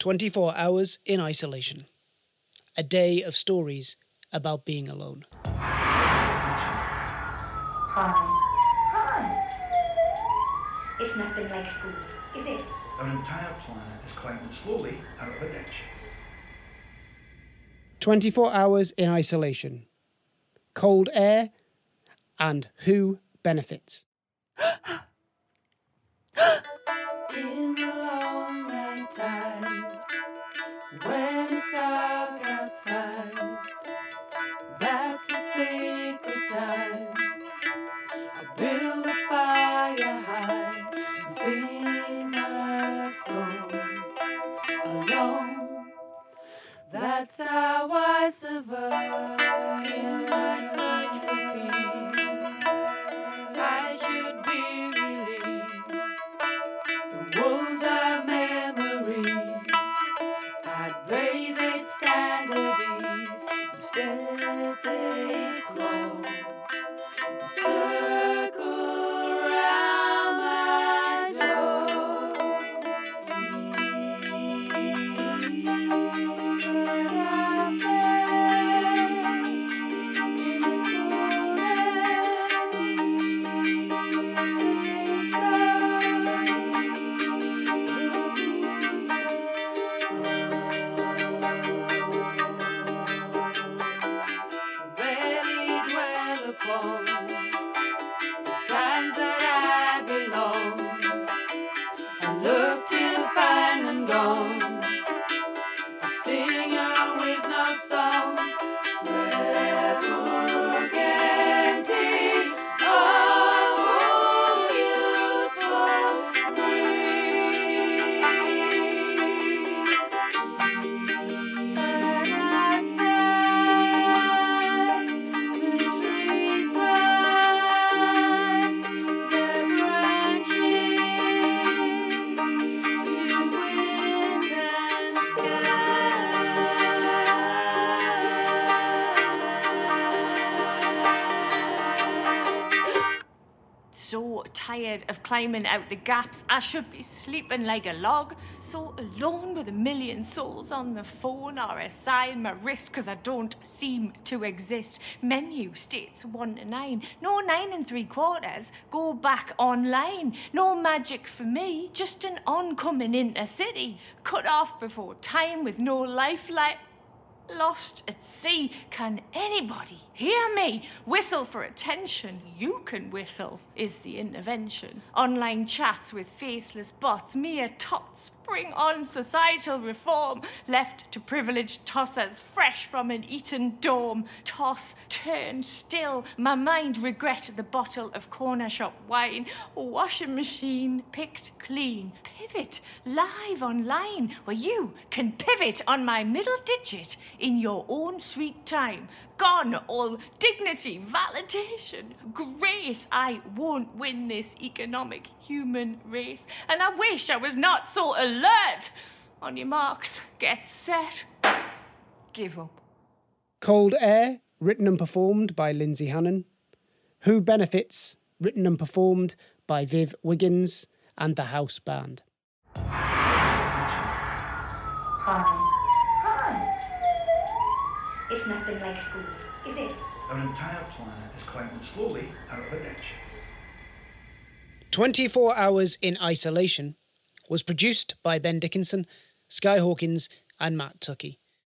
24 Hours in Isolation. A day of stories about being alone. Hi. Hi. It's nothing like school, is it? Our entire planet is climbing slowly out of a ditch. 24 Hours in Isolation. Cold air and who benefits. In the long night time, That's how I survive in search for peace. So tired of climbing out the gaps, I should be sleeping like a log. So alone with a million souls on the phone or a sign my wrist because I don't seem to exist. Menu states one to nine. No nine and three quarters. Go back online. No magic for me, just an oncoming intercity. Cut off before time with no lifeline. Lost at sea. Can anybody hear me? Whistle for attention. You can whistle, is the intervention. Online chats with faceless bots, mere tots. Bring on societal reform. Left to privileged tossers, fresh from an Eton dome. Toss, turn still. My mind regret the bottle of corner shop wine. Washing machine picked clean. Pivot live online where you can pivot on my middle digit in your own sweet time. Gone all dignity, validation, grace. I won't win this economic human race. And I wish I was not so alert. On your marks, get set, give up. Cold Air, written and performed by Lindsay Hannon. Who Benefits, written and performed by Viv Wiggins and the House Band. Hi. Hi. It's nothing like school, is it? Our entire planet is climbing slowly out of a ditch. 24 Hours in Isolation was produced by Ben Dickinson, Sky Hawkins, and Matt Tuckey.